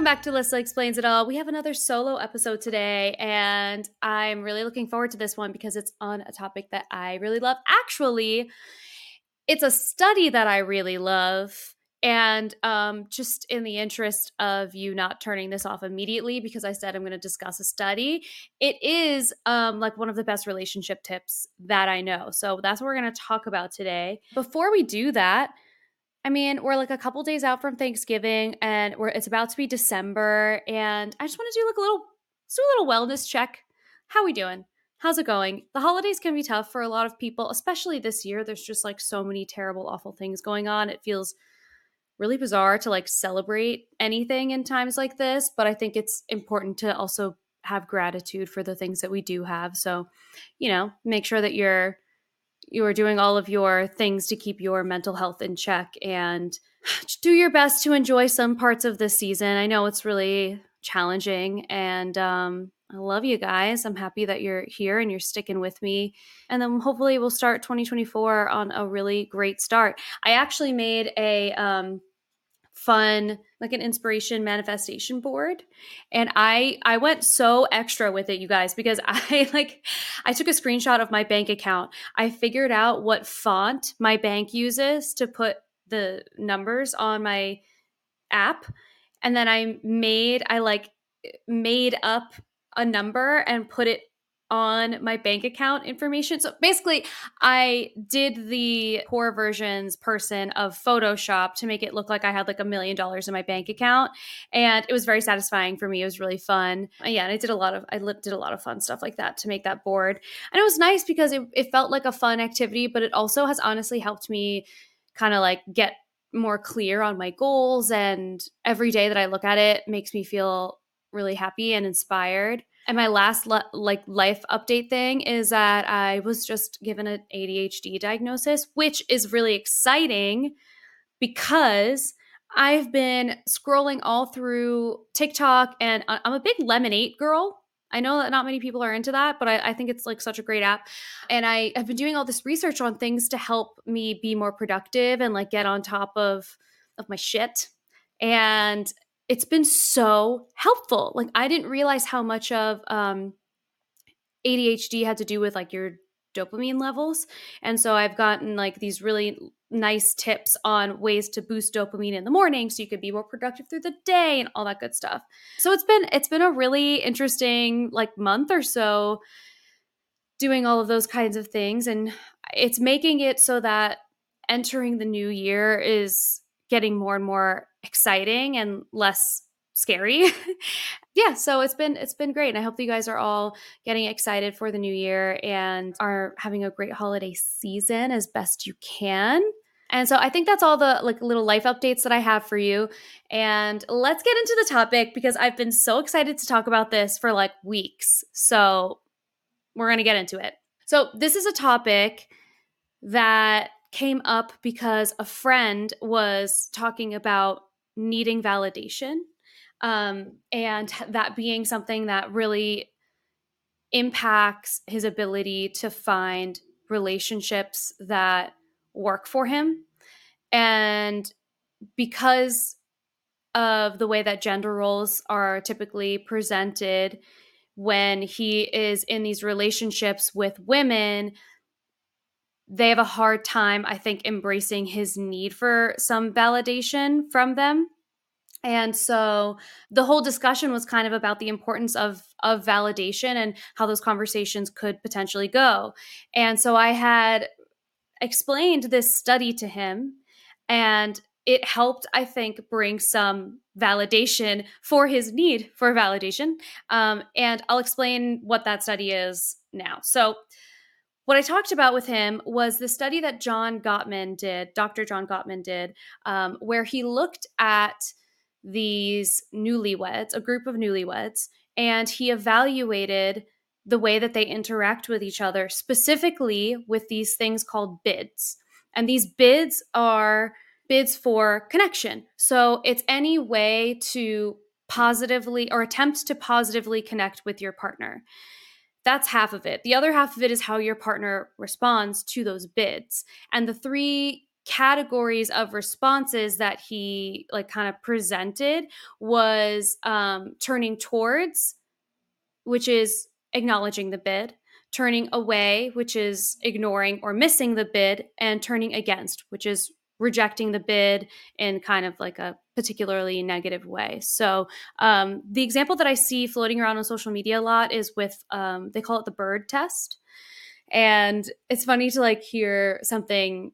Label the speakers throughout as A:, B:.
A: Welcome back to Alyssa Explains It All. We have another solo episode today, and I'm really looking forward to this one because it's on a topic that I really love. Actually, it's a study that I really love. And um, just in the interest of you not turning this off immediately, because I said I'm going to discuss a study, it is um, like one of the best relationship tips that I know. So that's what we're going to talk about today. Before we do that, I mean, we're like a couple days out from Thanksgiving, and we're it's about to be December, and I just want to do like a little, do a little wellness check. How we doing? How's it going? The holidays can be tough for a lot of people, especially this year. There's just like so many terrible, awful things going on. It feels really bizarre to like celebrate anything in times like this, but I think it's important to also have gratitude for the things that we do have. So, you know, make sure that you're you are doing all of your things to keep your mental health in check and do your best to enjoy some parts of this season. I know it's really challenging and um I love you guys. I'm happy that you're here and you're sticking with me. And then hopefully we'll start 2024 on a really great start. I actually made a um fun like an inspiration manifestation board. And i i went so extra with it you guys because i like i took a screenshot of my bank account. I figured out what font my bank uses to put the numbers on my app. And then i made i like made up a number and put it on my bank account information. So basically, I did the poor versions person of Photoshop to make it look like I had like a million dollars in my bank account, and it was very satisfying for me. It was really fun. Yeah, and I did a lot of I did a lot of fun stuff like that to make that board, and it was nice because it, it felt like a fun activity, but it also has honestly helped me kind of like get more clear on my goals and every day that I look at it makes me feel really happy and inspired. And my last le- like life update thing is that I was just given an ADHD diagnosis, which is really exciting because I've been scrolling all through TikTok and I'm a big Lemon8 girl. I know that not many people are into that, but I, I, think it's like such a great app. And I have been doing all this research on things to help me be more productive and like get on top of of my shit. And it's been so helpful. Like I didn't realize how much of um, ADHD had to do with like your dopamine levels. And so I've gotten like these really nice tips on ways to boost dopamine in the morning so you could be more productive through the day and all that good stuff. So it's been it's been a really interesting like month or so doing all of those kinds of things and it's making it so that entering the new year is getting more and more exciting and less scary. yeah, so it's been it's been great. And I hope that you guys are all getting excited for the new year and are having a great holiday season as best you can. And so I think that's all the like little life updates that I have for you. And let's get into the topic because I've been so excited to talk about this for like weeks. So we're going to get into it. So this is a topic that came up because a friend was talking about needing validation um, and that being something that really impacts his ability to find relationships that work for him. And because of the way that gender roles are typically presented when he is in these relationships with women, they have a hard time, I think, embracing his need for some validation from them. And so the whole discussion was kind of about the importance of of validation and how those conversations could potentially go. And so I had explained this study to him and it helped i think bring some validation for his need for validation um, and i'll explain what that study is now so what I talked about with him was the study that John Gottman did, Dr. John Gottman did, um, where he looked at these newlyweds, a group of newlyweds, and he evaluated the way that they interact with each other, specifically with these things called bids. And these bids are bids for connection. So it's any way to positively or attempt to positively connect with your partner. That's half of it. The other half of it is how your partner responds to those bids. And the three categories of responses that he like kind of presented was um, turning towards, which is acknowledging the bid, turning away, which is ignoring or missing the bid, and turning against, which is rejecting the bid in kind of like a particularly negative way. So, um, the example that I see floating around on social media a lot is with, um, they call it the bird test. And it's funny to like hear something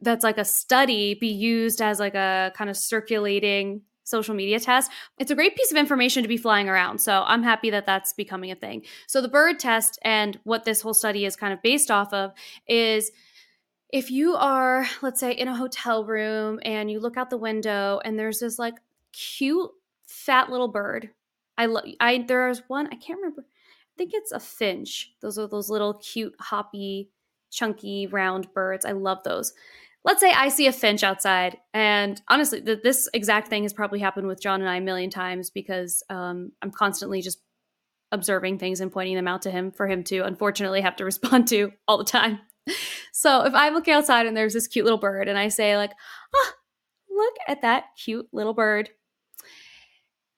A: that's like a study be used as like a kind of circulating social media test. It's a great piece of information to be flying around. So I'm happy that that's becoming a thing. So the bird test and what this whole study is kind of based off of is if you are, let's say, in a hotel room and you look out the window and there's this like cute fat little bird. I love I there's one, I can't remember. I think it's a finch. Those are those little cute hoppy chunky round birds. I love those let's say I see a finch outside, and honestly, th- this exact thing has probably happened with John and I a million times because um, I'm constantly just observing things and pointing them out to him for him to unfortunately have to respond to all the time. So if I'm looking outside and there's this cute little bird, and I say like, "Ah, look at that cute little bird,"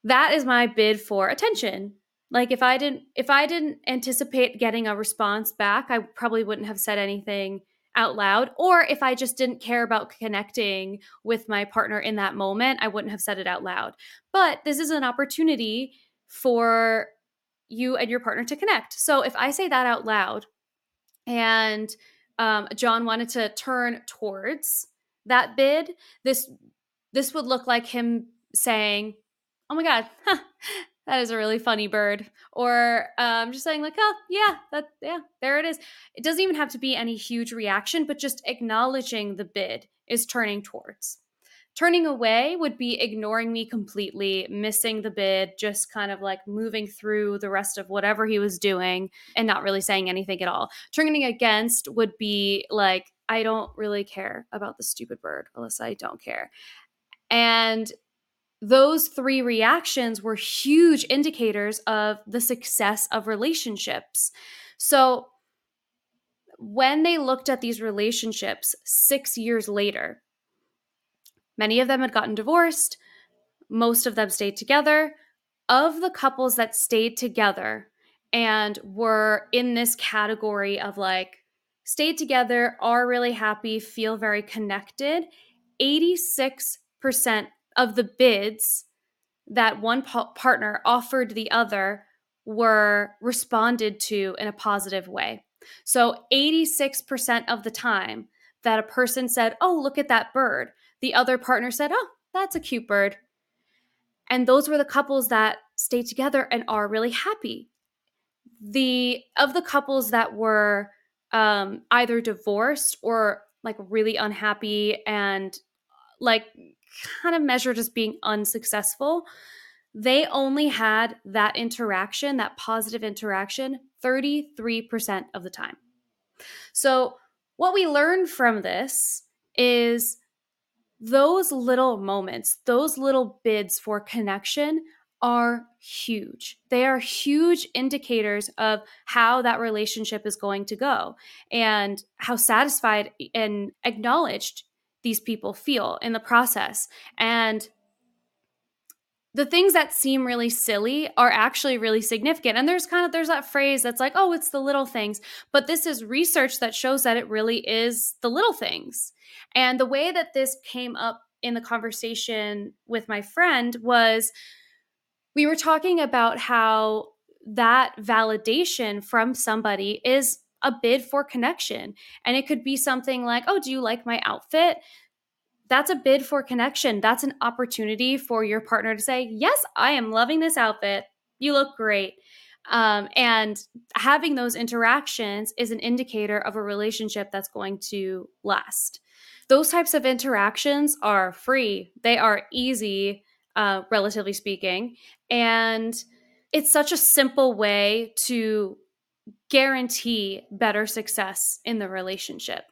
A: that is my bid for attention. Like if I didn't if I didn't anticipate getting a response back, I probably wouldn't have said anything out loud. Or if I just didn't care about connecting with my partner in that moment, I wouldn't have said it out loud. But this is an opportunity for you and your partner to connect. So if I say that out loud and um, John wanted to turn towards that bid, this this would look like him saying, "Oh my god, huh, that is a really funny bird or um, just saying like oh yeah that yeah there it is. It doesn't even have to be any huge reaction but just acknowledging the bid is turning towards turning away would be ignoring me completely missing the bid just kind of like moving through the rest of whatever he was doing and not really saying anything at all turning against would be like i don't really care about the stupid bird alyssa i don't care and those three reactions were huge indicators of the success of relationships. So, when they looked at these relationships six years later, many of them had gotten divorced, most of them stayed together. Of the couples that stayed together and were in this category of like, stayed together, are really happy, feel very connected, 86% of the bids that one pa- partner offered the other were responded to in a positive way. So 86% of the time that a person said, Oh, look at that bird, the other partner said, Oh, that's a cute bird. And those were the couples that stayed together and are really happy. The of the couples that were um, either divorced or like really unhappy and like kind of measured as being unsuccessful, they only had that interaction, that positive interaction, 33% of the time. So, what we learned from this is those little moments, those little bids for connection are huge. They are huge indicators of how that relationship is going to go and how satisfied and acknowledged these people feel in the process. And the things that seem really silly are actually really significant and there's kind of there's that phrase that's like oh it's the little things but this is research that shows that it really is the little things and the way that this came up in the conversation with my friend was we were talking about how that validation from somebody is a bid for connection. And it could be something like, oh, do you like my outfit? That's a bid for connection. That's an opportunity for your partner to say, yes, I am loving this outfit. You look great. Um, and having those interactions is an indicator of a relationship that's going to last. Those types of interactions are free, they are easy, uh, relatively speaking. And it's such a simple way to guarantee better success in the relationship.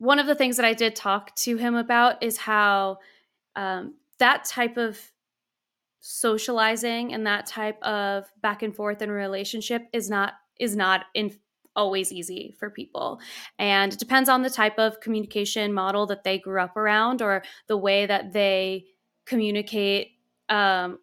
A: One of the things that I did talk to him about is how um, that type of socializing and that type of back and forth in a relationship is not is not in always easy for people. And it depends on the type of communication model that they grew up around or the way that they communicate um,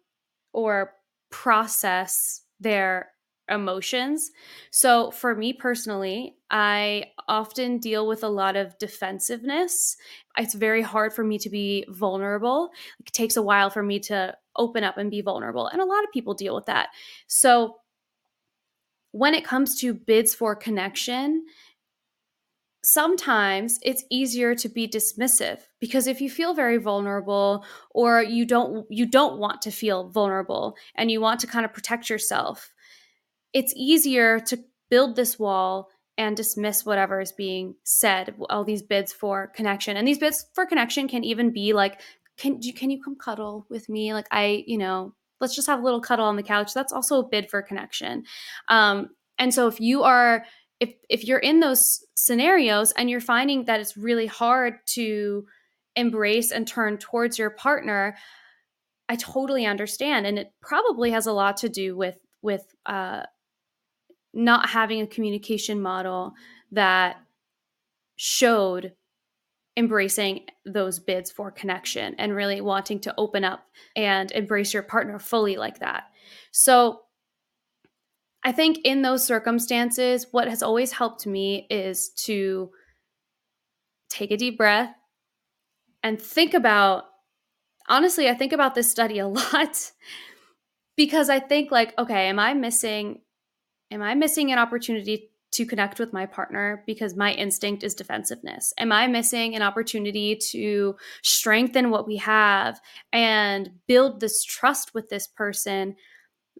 A: or process their emotions. So, for me personally, I often deal with a lot of defensiveness. It's very hard for me to be vulnerable. It takes a while for me to open up and be vulnerable. And a lot of people deal with that. So, when it comes to bids for connection, sometimes it's easier to be dismissive because if you feel very vulnerable or you don't you don't want to feel vulnerable and you want to kind of protect yourself it's easier to build this wall and dismiss whatever is being said all these bids for connection. And these bids for connection can even be like can you can you come cuddle with me? Like i you know let's just have a little cuddle on the couch. That's also a bid for connection. Um, and so if you are if if you're in those scenarios and you're finding that it's really hard to embrace and turn towards your partner i totally understand. And it probably has a lot to do with with uh, not having a communication model that showed embracing those bids for connection and really wanting to open up and embrace your partner fully like that. So, I think in those circumstances, what has always helped me is to take a deep breath and think about honestly, I think about this study a lot because I think, like, okay, am I missing am I missing an opportunity to connect with my partner because my instinct is defensiveness? Am I missing an opportunity to strengthen what we have and build this trust with this person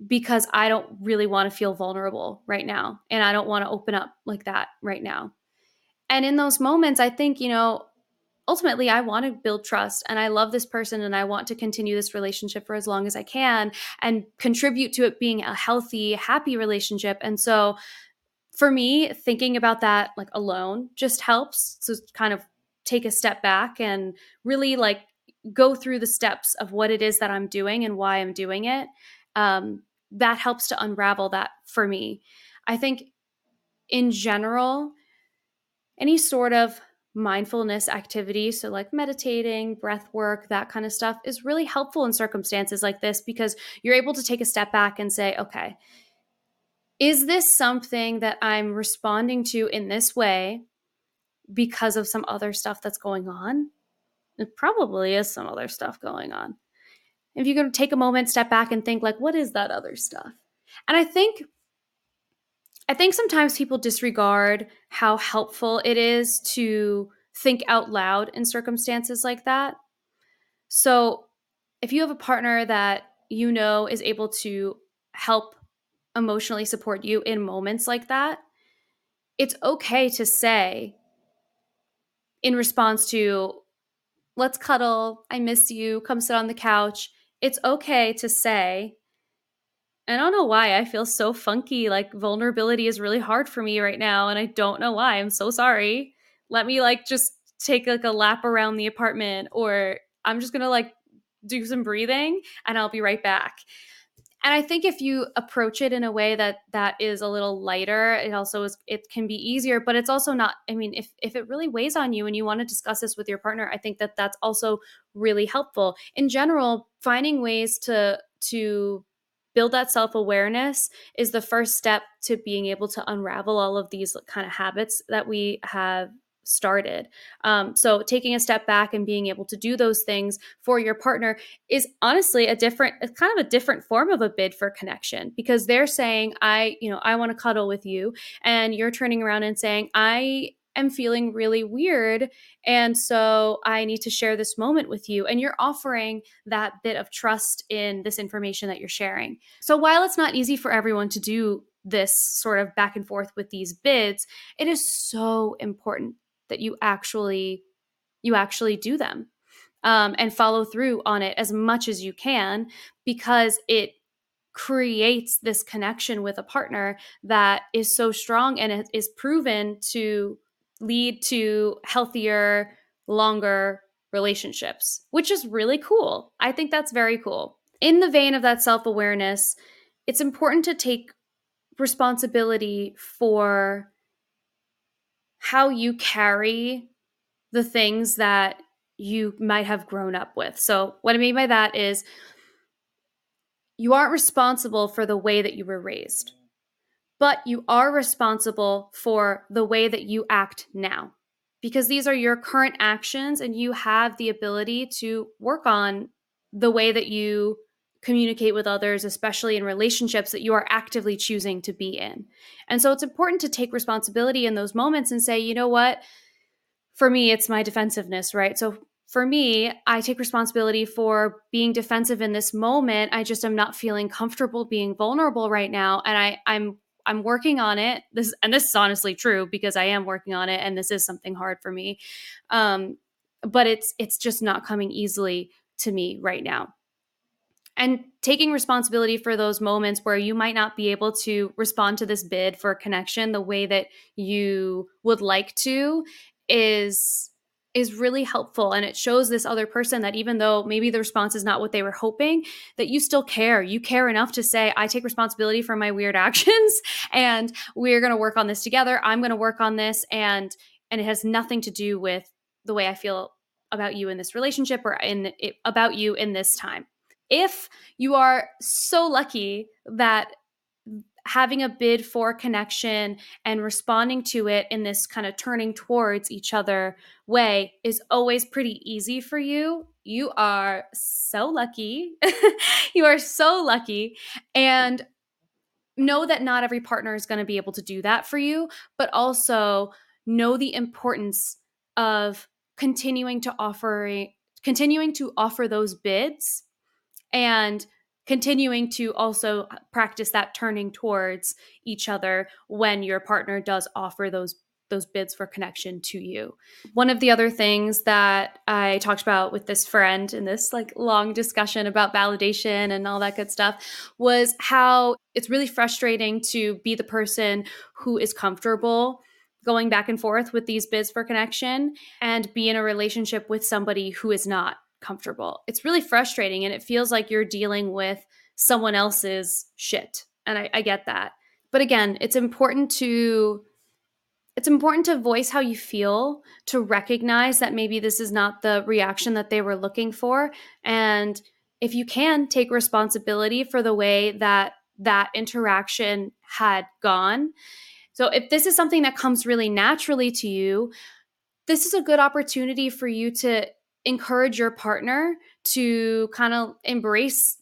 A: because I don't really want to feel vulnerable right now and I don't want to open up like that right now? And in those moments, I think, you know, ultimately I want to build trust and I love this person and I want to continue this relationship for as long as I can and contribute to it being a healthy, happy relationship. And so for me, thinking about that like alone just helps to kind of take a step back and really like go through the steps of what it is that I'm doing and why I'm doing it. Um, that helps to unravel that for me. I think in general, any sort of mindfulness activity, so like meditating, breath work, that kind of stuff, is really helpful in circumstances like this because you're able to take a step back and say, okay, is this something that I'm responding to in this way because of some other stuff that's going on? It probably is some other stuff going on. If you're going to take a moment, step back, and think, like, what is that other stuff? And I think I think sometimes people disregard how helpful it is to think out loud in circumstances like that. So, if you have a partner that you know is able to help emotionally support you in moments like that, it's okay to say in response to, let's cuddle, I miss you, come sit on the couch. It's okay to say, I don't know why I feel so funky. Like vulnerability is really hard for me right now, and I don't know why. I'm so sorry. Let me like just take like a lap around the apartment, or I'm just gonna like do some breathing, and I'll be right back. And I think if you approach it in a way that that is a little lighter, it also is it can be easier, but it's also not I mean if if it really weighs on you and you want to discuss this with your partner, I think that that's also really helpful. In general, finding ways to to build that self awareness is the first step to being able to unravel all of these kind of habits that we have started. Um, so taking a step back and being able to do those things for your partner is honestly a different, it's kind of a different form of a bid for connection because they're saying, I, you know, I want to cuddle with you. And you're turning around and saying, I am feeling really weird. And so I need to share this moment with you. And you're offering that bit of trust in this information that you're sharing. So while it's not easy for everyone to do this sort of back and forth with these bids, it is so important that you actually you actually do them um, and follow through on it as much as you can because it creates this connection with a partner that is so strong and it is proven to lead to healthier, longer relationships, which is really cool. I think that's very cool. In the vein of that self awareness, it's important to take responsibility for how you carry the things that you might have grown up with. So, what I mean by that is you aren't responsible for the way that you were raised, but you are responsible for the way that you act now because these are your current actions and you have the ability to work on the way that you communicate with others, especially in relationships that you are actively choosing to be in. And so it's important to take responsibility in those moments and say, you know what? For me, it's my defensiveness, right? So for me, I take responsibility for being defensive in this moment. I just am not feeling comfortable being vulnerable right now. And I, I'm I'm working on it. This and this is honestly true because I am working on it and this is something hard for me. Um, but it's it's just not coming easily to me right now and taking responsibility for those moments where you might not be able to respond to this bid for a connection the way that you would like to is is really helpful and it shows this other person that even though maybe the response is not what they were hoping that you still care. You care enough to say i take responsibility for my weird actions and we're going to work on this together. I'm going to work on this and and it has nothing to do with the way i feel about you in this relationship or in it, about you in this time. If you are so lucky that having a bid for connection and responding to it in this kind of turning towards each other way is always pretty easy for you. You are so lucky. you are so lucky. And know that not every partner is going to be able to do that for you, but also know the importance of continuing to offer continuing to offer those bids and continuing to also practice that turning towards each other when your partner does offer those those bids for connection to you. One of the other things that I talked about with this friend in this like long discussion about validation and all that good stuff was how it's really frustrating to be the person who is comfortable going back and forth with these bids for connection and be in a relationship with somebody who is not comfortable. It's really frustrating and it feels like you're dealing with someone else's shit. And I, I get that. But again, it's important to it's important to voice how you feel, to recognize that maybe this is not the reaction that they were looking for. And if you can, take responsibility for the way that that interaction had gone. So if this is something that comes really naturally to you, this is a good opportunity for you to encourage your partner to kind of embrace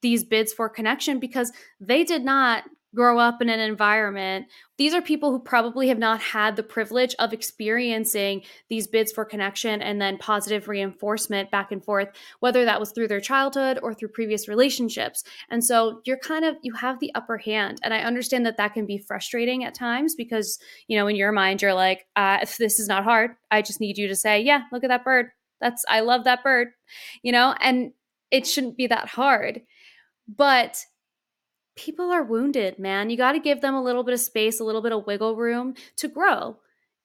A: these bids for connection because they did not grow up in an environment. These are people who probably have not had the privilege of experiencing these bids for connection and then positive reinforcement back and forth, whether that was through their childhood or through previous relationships. And so you're kind of, you have the upper hand. And I understand that that can be frustrating at times because, you know, in your mind, you're like, uh, if this is not hard, I just need you to say, yeah, look at that bird. That's, I love that bird, you know, and it shouldn't be that hard. But people are wounded, man. You got to give them a little bit of space, a little bit of wiggle room to grow.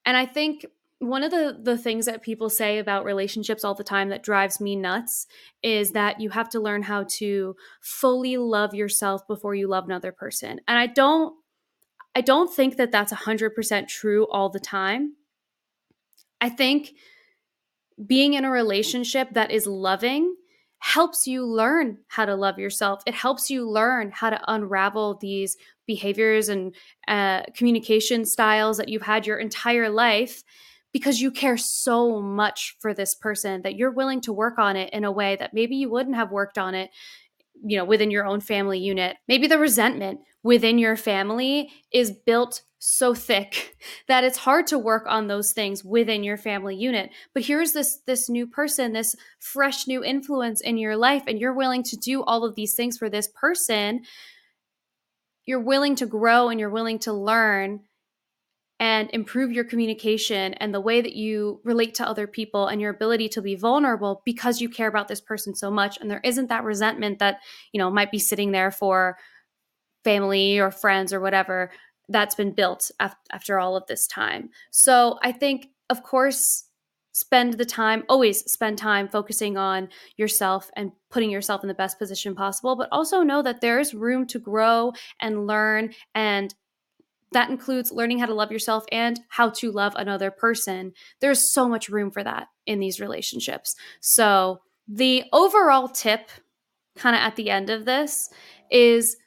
A: And I think one of the the things that people say about relationships all the time that drives me nuts is that you have to learn how to fully love yourself before you love another person. And I don't I don't think that that's 100% true all the time. I think being in a relationship that is loving helps you learn how to love yourself. It helps you learn how to unravel these behaviors and uh, communication styles that you've had your entire life because you care so much for this person that you're willing to work on it in a way that maybe you wouldn't have worked on it you know within your own family unit maybe the resentment within your family is built so thick that it's hard to work on those things within your family unit. But here's this this new person this fresh new influence in your life and you're willing to do all of these things for this person. You're willing to grow and you're willing to learn and improve your communication and the way that you relate to other people and your ability to be vulnerable because you care about this person so much. And there isn't that resentment that you know might be sitting there for family or friends or whatever that's been built af- after all of this time so i think of course spend the time always spend time focusing on yourself and putting yourself in the best position possible but also know that there is room to grow and learn and that includes learning how to love yourself and how to love another person. There's so much room for that in these relationships. So, the overall tip, kind of at the end of this, is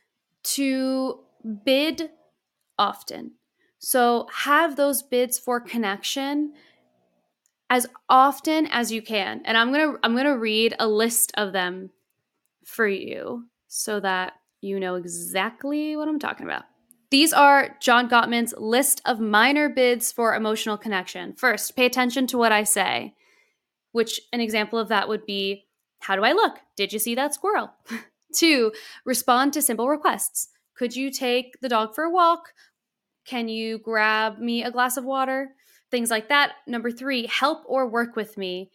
A: to bid often. So, have those bids for connection as often as you can. And I'm going to I'm going to read a list of them for you so that you know exactly what I'm talking about. These are John Gottman's list of minor bids for emotional connection. First, pay attention to what I say, which an example of that would be How do I look? Did you see that squirrel? Two, respond to simple requests. Could you take the dog for a walk? Can you grab me a glass of water? Things like that. Number three, help or work with me.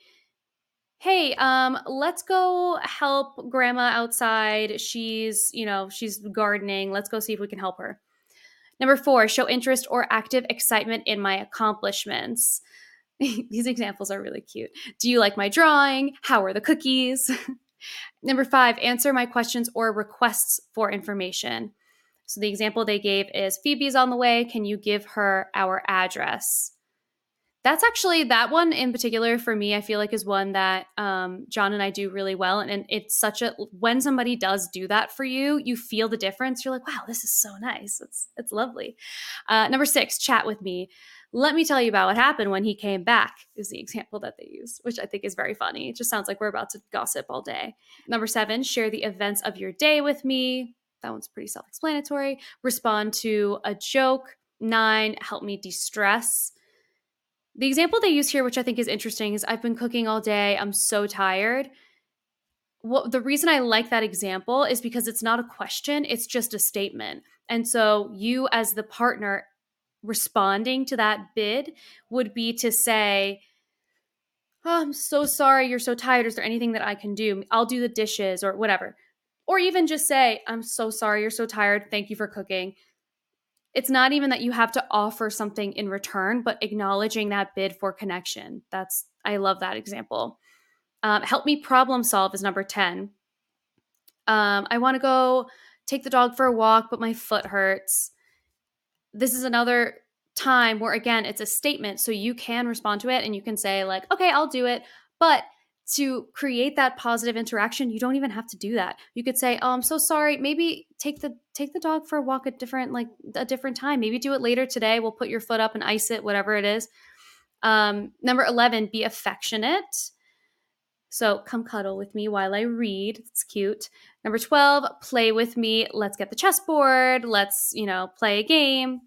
A: Hey um let's go help grandma outside. She's you know she's gardening. Let's go see if we can help her. Number four show interest or active excitement in my accomplishments. These examples are really cute. Do you like my drawing? How are the cookies? Number five answer my questions or requests for information so the example they gave is phoebe's on the way can you give her our address? That's actually that one in particular for me i feel like is one that um, john and i do really well and, and, it's such a when somebody does do that for you you feel the difference. You're like wow this is so nice. It's it's lovely. Uh, number six chat with me. Let me tell you about what happened when he came back is the example that they use which i think is very funny. It just sounds like we're about to gossip all day. Number seven share the events of your day with me that one's pretty self-explanatory respond to a joke nine help me de-stress the example they use here, which I think is interesting, is I've been cooking all day. I'm so tired. Well, the reason I like that example is because it's not a question, it's just a statement. And so you, as the partner responding to that bid, would be to say, Oh, I'm so sorry you're so tired. Is there anything that I can do? I'll do the dishes or whatever. Or even just say, I'm so sorry you're so tired. Thank you for cooking it's not even that you have to offer something in return, but acknowledging that bid for connection. That's, I love that example. Um, help me problem solve is number 10. Um, I want to go take the dog for a walk, but my foot hurts. This is another time where, again, it's a statement. So you can respond to it and you can say, like, okay, I'll do it. But to create that positive interaction you don't even have to do that. You could say oh i'm so sorry. Maybe take the take the dog for a walk at different like a different time. Maybe do it later today. We'll put your foot up and ice it whatever it is. Um, number 11 be affectionate. So come cuddle with me while i read. It's cute. Number 12 play with me. Let's get the chessboard. Let's you know play a game.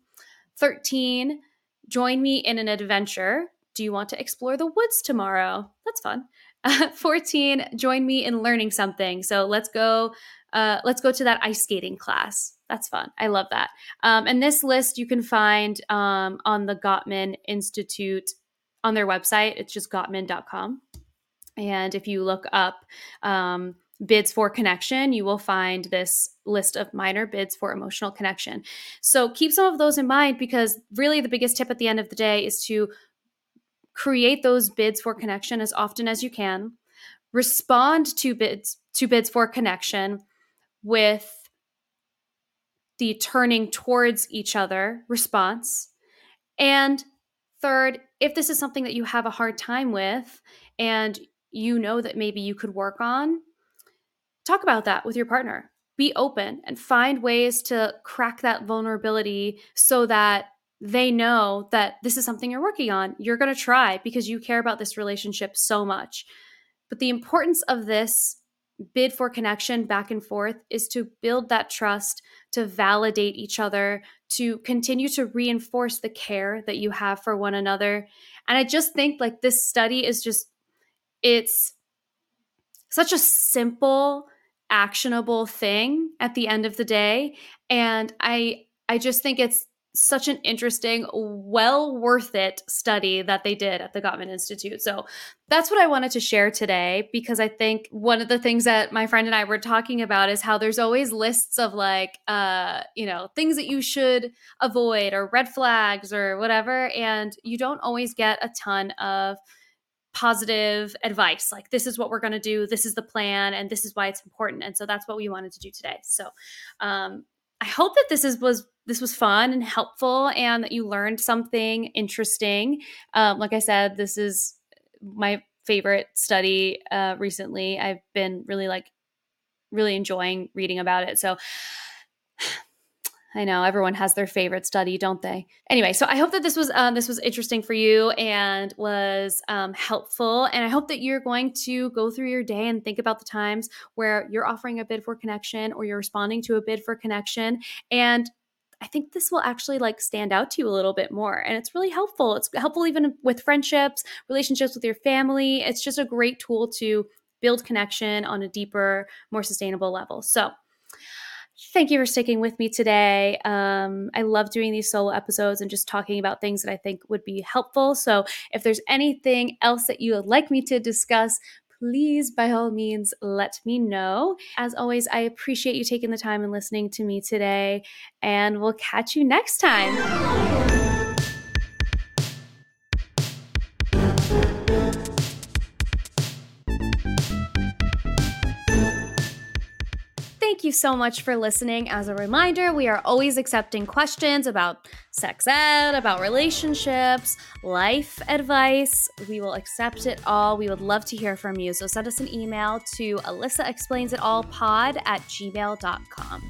A: 13 join me in an adventure. Do you want to explore the woods tomorrow? That's fun 14, join me in learning something. So let's go. Uh, let's go to that ice skating class. That's fun. I love that. Um, and this list you can find um, on the Gottman Institute on their website. It's just gottman.com. And if you look up um, bids for connection, you will find this list of minor bids for emotional connection. So keep some of those in mind because really the biggest tip at the end of the day is to create those bids for connection as often as you can. Respond to bids to bids for connection with the turning towards each other response. And third if this is something that you have a hard time with and you know that maybe you could work on talk about that with your partner. Be open and find ways to crack that vulnerability so that they know that this is something you're working on. You're going to try because you care about this relationship so much. But the importance of this bid for connection back and forth is to build that trust, to validate each other, to continue to reinforce the care that you have for one another. And I just think like this study is just, it's such a simple, actionable thing at the end of the day. And I, I just think it's such an interesting, well worth it study that they did at the Gottman Institute. So that's what I wanted to share today because I think one of the things that my friend and I were talking about is how there's always lists of like, uh, you know, things that you should avoid or red flags or whatever. And you don't always get a ton of positive advice like this is what we're going to do this is the plan and this is why it's important and so that's what we wanted to do today so um, i hope that this is was this was fun and helpful and that you learned something interesting. Um, like I said, this is my favorite study uh, recently. I've been really like really enjoying reading about it. So I know everyone has their favorite study, don't they? Anyway, so I hope that this was um, this was interesting for you and was um, helpful. And I hope that you're going to go through your day and think about the times where you're offering a bid for connection or you're responding to a bid for connection. And I think this will actually like stand out to you a little bit more. And it's really helpful. It's helpful even with friendships, relationships with your family. It's just a great tool to build connection on a deeper, more sustainable level. So, thank you for sticking with me today. Um, I love doing these solo episodes and just talking about things that I think would be helpful. So, if there's anything else that you would like me to discuss, please, by all means, let me know. As always, I appreciate you taking the time and listening to me today, and we'll catch you next time. Thank you so much for listening. As a reminder, we are always accepting questions about sex ed, about relationships, life advice. We will accept it all. We would love to hear from you. So send us an email to Alyssa Explains It All pod at gmail.com.